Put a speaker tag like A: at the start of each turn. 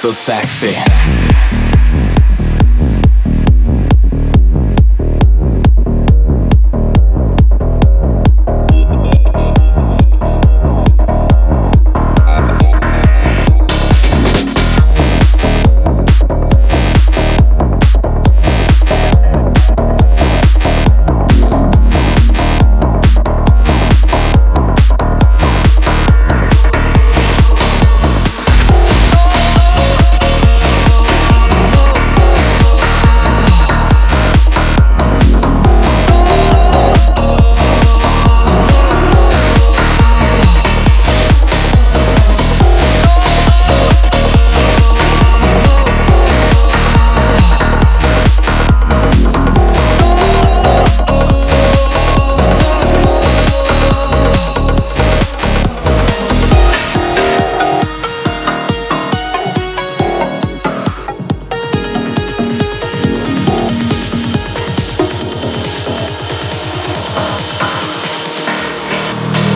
A: so sexy.